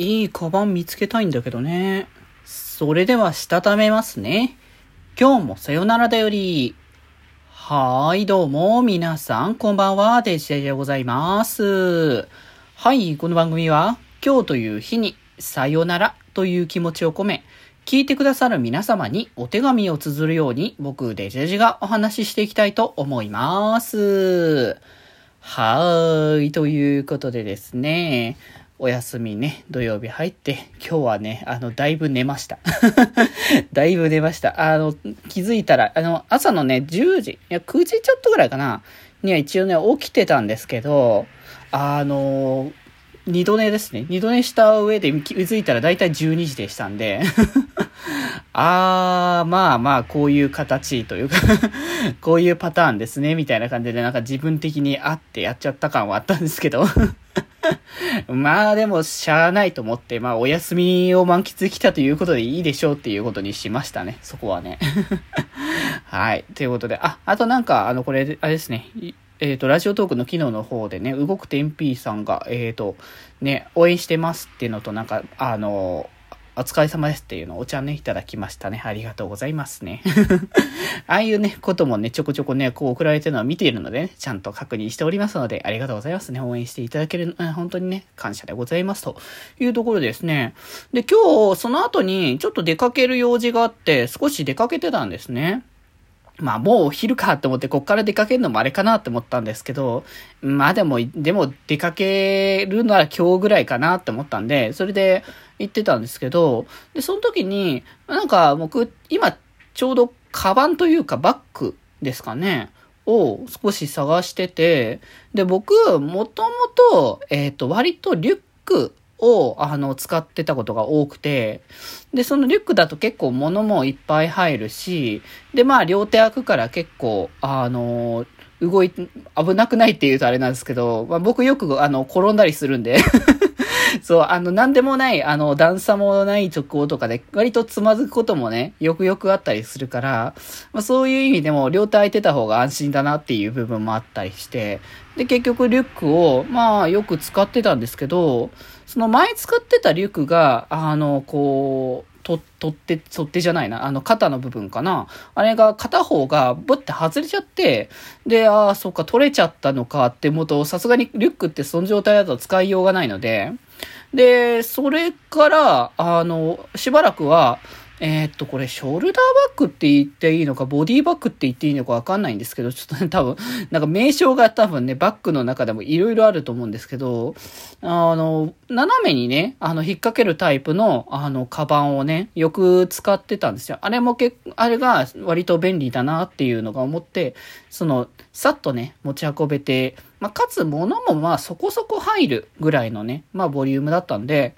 いいカバン見つけたいんだけどね。それでは、したためますね。今日もさよならだより。はーい、どうも、皆さん、こんばんは、デジェジでございます。はい、この番組は、今日という日に、さよならという気持ちを込め、聞いてくださる皆様にお手紙を綴るように、僕、デジェジがお話ししていきたいと思います。はーい、ということでですね、お休みね、土曜日入って、今日はね、あの、だいぶ寝ました。だいぶ寝ました。あの、気づいたら、あの、朝のね、10時、いや、9時ちょっとぐらいかな、には一応ね、起きてたんですけど、あの、二度寝ですね。二度寝した上で気づいたらだいたい12時でしたんで あー、まあまあ、こういう形というか こういうパターンですね、みたいな感じで、なんか自分的にあってやっちゃった感はあったんですけど まあでも、しゃあないと思って、まあお休みを満喫できたということでいいでしょうっていうことにしましたね。そこはね。はい。ということで、あ、あとなんか、あの、これ、あれですね。えっ、ー、と、ラジオトークの機能の方でね、動く天 P さんが、えっ、ー、と、ね、応援してますっていうのと、なんか、あの、お疲れ様ですっていうのをお茶ね、いただきましたね。ありがとうございますね。ああいうね、こともね、ちょこちょこね、こう送られてるのは見ているので、ね、ちゃんと確認しておりますので、ありがとうございますね。応援していただける、本当にね、感謝でございますというところですね。で、今日、その後に、ちょっと出かける用事があって、少し出かけてたんですね。まあもうお昼かって思ってこっから出かけるのもあれかなって思ったんですけど、まあでも、でも出かけるなら今日ぐらいかなって思ったんで、それで行ってたんですけど、で、その時に、なんか僕、今ちょうどカバンというかバッグですかね、を少し探してて、で、僕、もともと、えっ、と、割とリュックを、あの、使ってたことが多くて、で、そのリュックだと結構物もいっぱい入るし、で、まあ、両手開くから結構、あの、動い、危なくないって言うとあれなんですけど、まあ、僕よく、あの、転んだりするんで。そう、あの、なんでもない、あの、段差もない直行とかで、割とつまずくこともね、よくよくあったりするから、まあ、そういう意味でも、両手空いてた方が安心だなっていう部分もあったりして、で、結局リュックを、まあ、よく使ってたんですけど、その前使ってたリュックが、あの、こう、と、取って、取ってじゃないな、あの、肩の部分かな。あれが片方がぶって外れちゃって、で、ああ、そっか、取れちゃったのかって思うと、さすがにリュックってその状態だと使いようがないので、で、それから、あの、しばらくは、えー、っと、これ、ショルダーバッグって言っていいのか、ボディバッグって言っていいのかわかんないんですけど、ちょっとね、多分、なんか名称が多分ね、バッグの中でもいろいろあると思うんですけど、あの、斜めにね、あの、引っ掛けるタイプの、あの、カバンをね、よく使ってたんですよ。あれも結あれが割と便利だなっていうのが思って、その、さっとね、持ち運べて、まあ、かつ物もまあそこそこ入るぐらいのね、まあボリュームだったんで、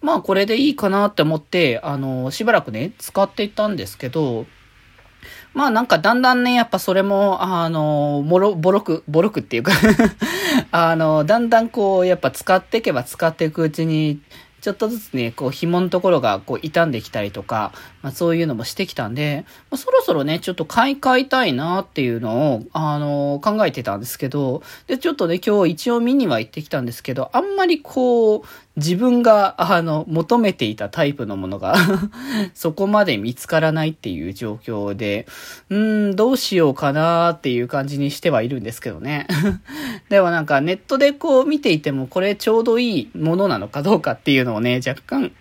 まあこれでいいかなって思って、あの、しばらくね、使っていたんですけど、まあなんかだんだんね、やっぱそれも、あの、もろ、ボロく、ボロくっていうか あの、だんだんこう、やっぱ使っていけば使っていくうちに、ちょっとずつね、こう紐のところがこう傷んできたりとか、まあそういうのもしてきたんで、まあ、そろそろね、ちょっと買い替えたいなっていうのを、あのー、考えてたんですけど、で、ちょっとね、今日一応見には行ってきたんですけど、あんまりこう、自分が、あの、求めていたタイプのものが そこまで見つからないっていう状況で、うん、どうしようかなっていう感じにしてはいるんですけどね。でもなんかネットでこう見ていても、これちょうどいいものなのかどうかっていうのをね、若干、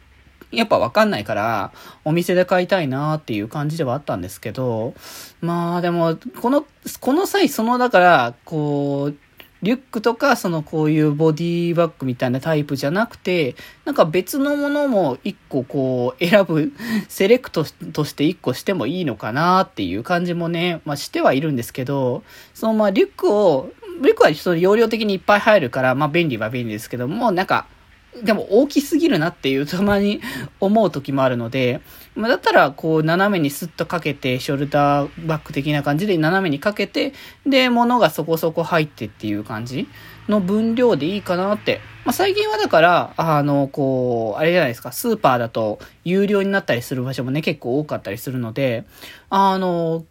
やっぱわかんないから、お店で買いたいなっていう感じではあったんですけど、まあでも、この、この際、その、だから、こう、リュックとか、そのこういうボディバッグみたいなタイプじゃなくて、なんか別のものも一個こう選ぶ、セレクトとして一個してもいいのかなっていう感じもね、まあしてはいるんですけど、そのまあリュックを、リックはその容量的にいっぱい入るから、まあ便利は便利ですけども、なんかでも大きすぎるなっていうたまに思う時もあるので、まあだったらこう斜めにスッとかけて、ショルダーバッグ的な感じで斜めにかけて、で、物がそこそこ入ってっていう感じの分量でいいかなって。まあ、最近はだから、あの、こう、あれじゃないですか、スーパーだと有料になったりする場所もね、結構多かったりするので、あの、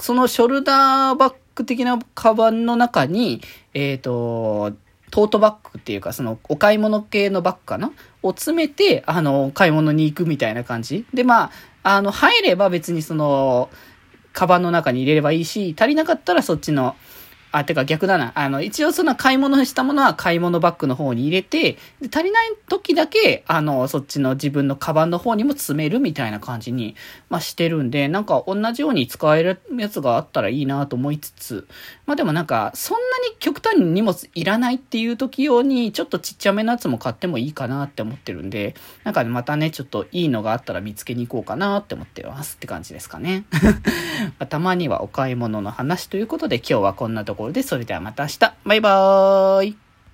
そのショルダーバッグ的なカバンの中に、えっ、ー、と、トートバッグっていうか、その、お買い物系のバッグかな？を詰めて、あの、買い物に行くみたいな感じ。で、まあ、あの、入れば別にその、カバンの中に入れればいいし、足りなかったらそっちの、あ、てか逆だな。あの、一応その買い物したものは買い物バッグの方に入れて、で足りない時だけ、あの、そっちの自分のカバンの方にも詰めるみたいな感じに、まあ、してるんで、なんか同じように使えるやつがあったらいいなと思いつつ、まあでもなんか、そんなに極端に荷物いらないっていう時用に、ちょっとちっちゃめのやつも買ってもいいかなって思ってるんで、なんかまたね、ちょっといいのがあったら見つけに行こうかなって思ってますって感じですかね。またまにはお買い物の話ということで、今日はこんなとこころで、それではまた明日。バイバーイ。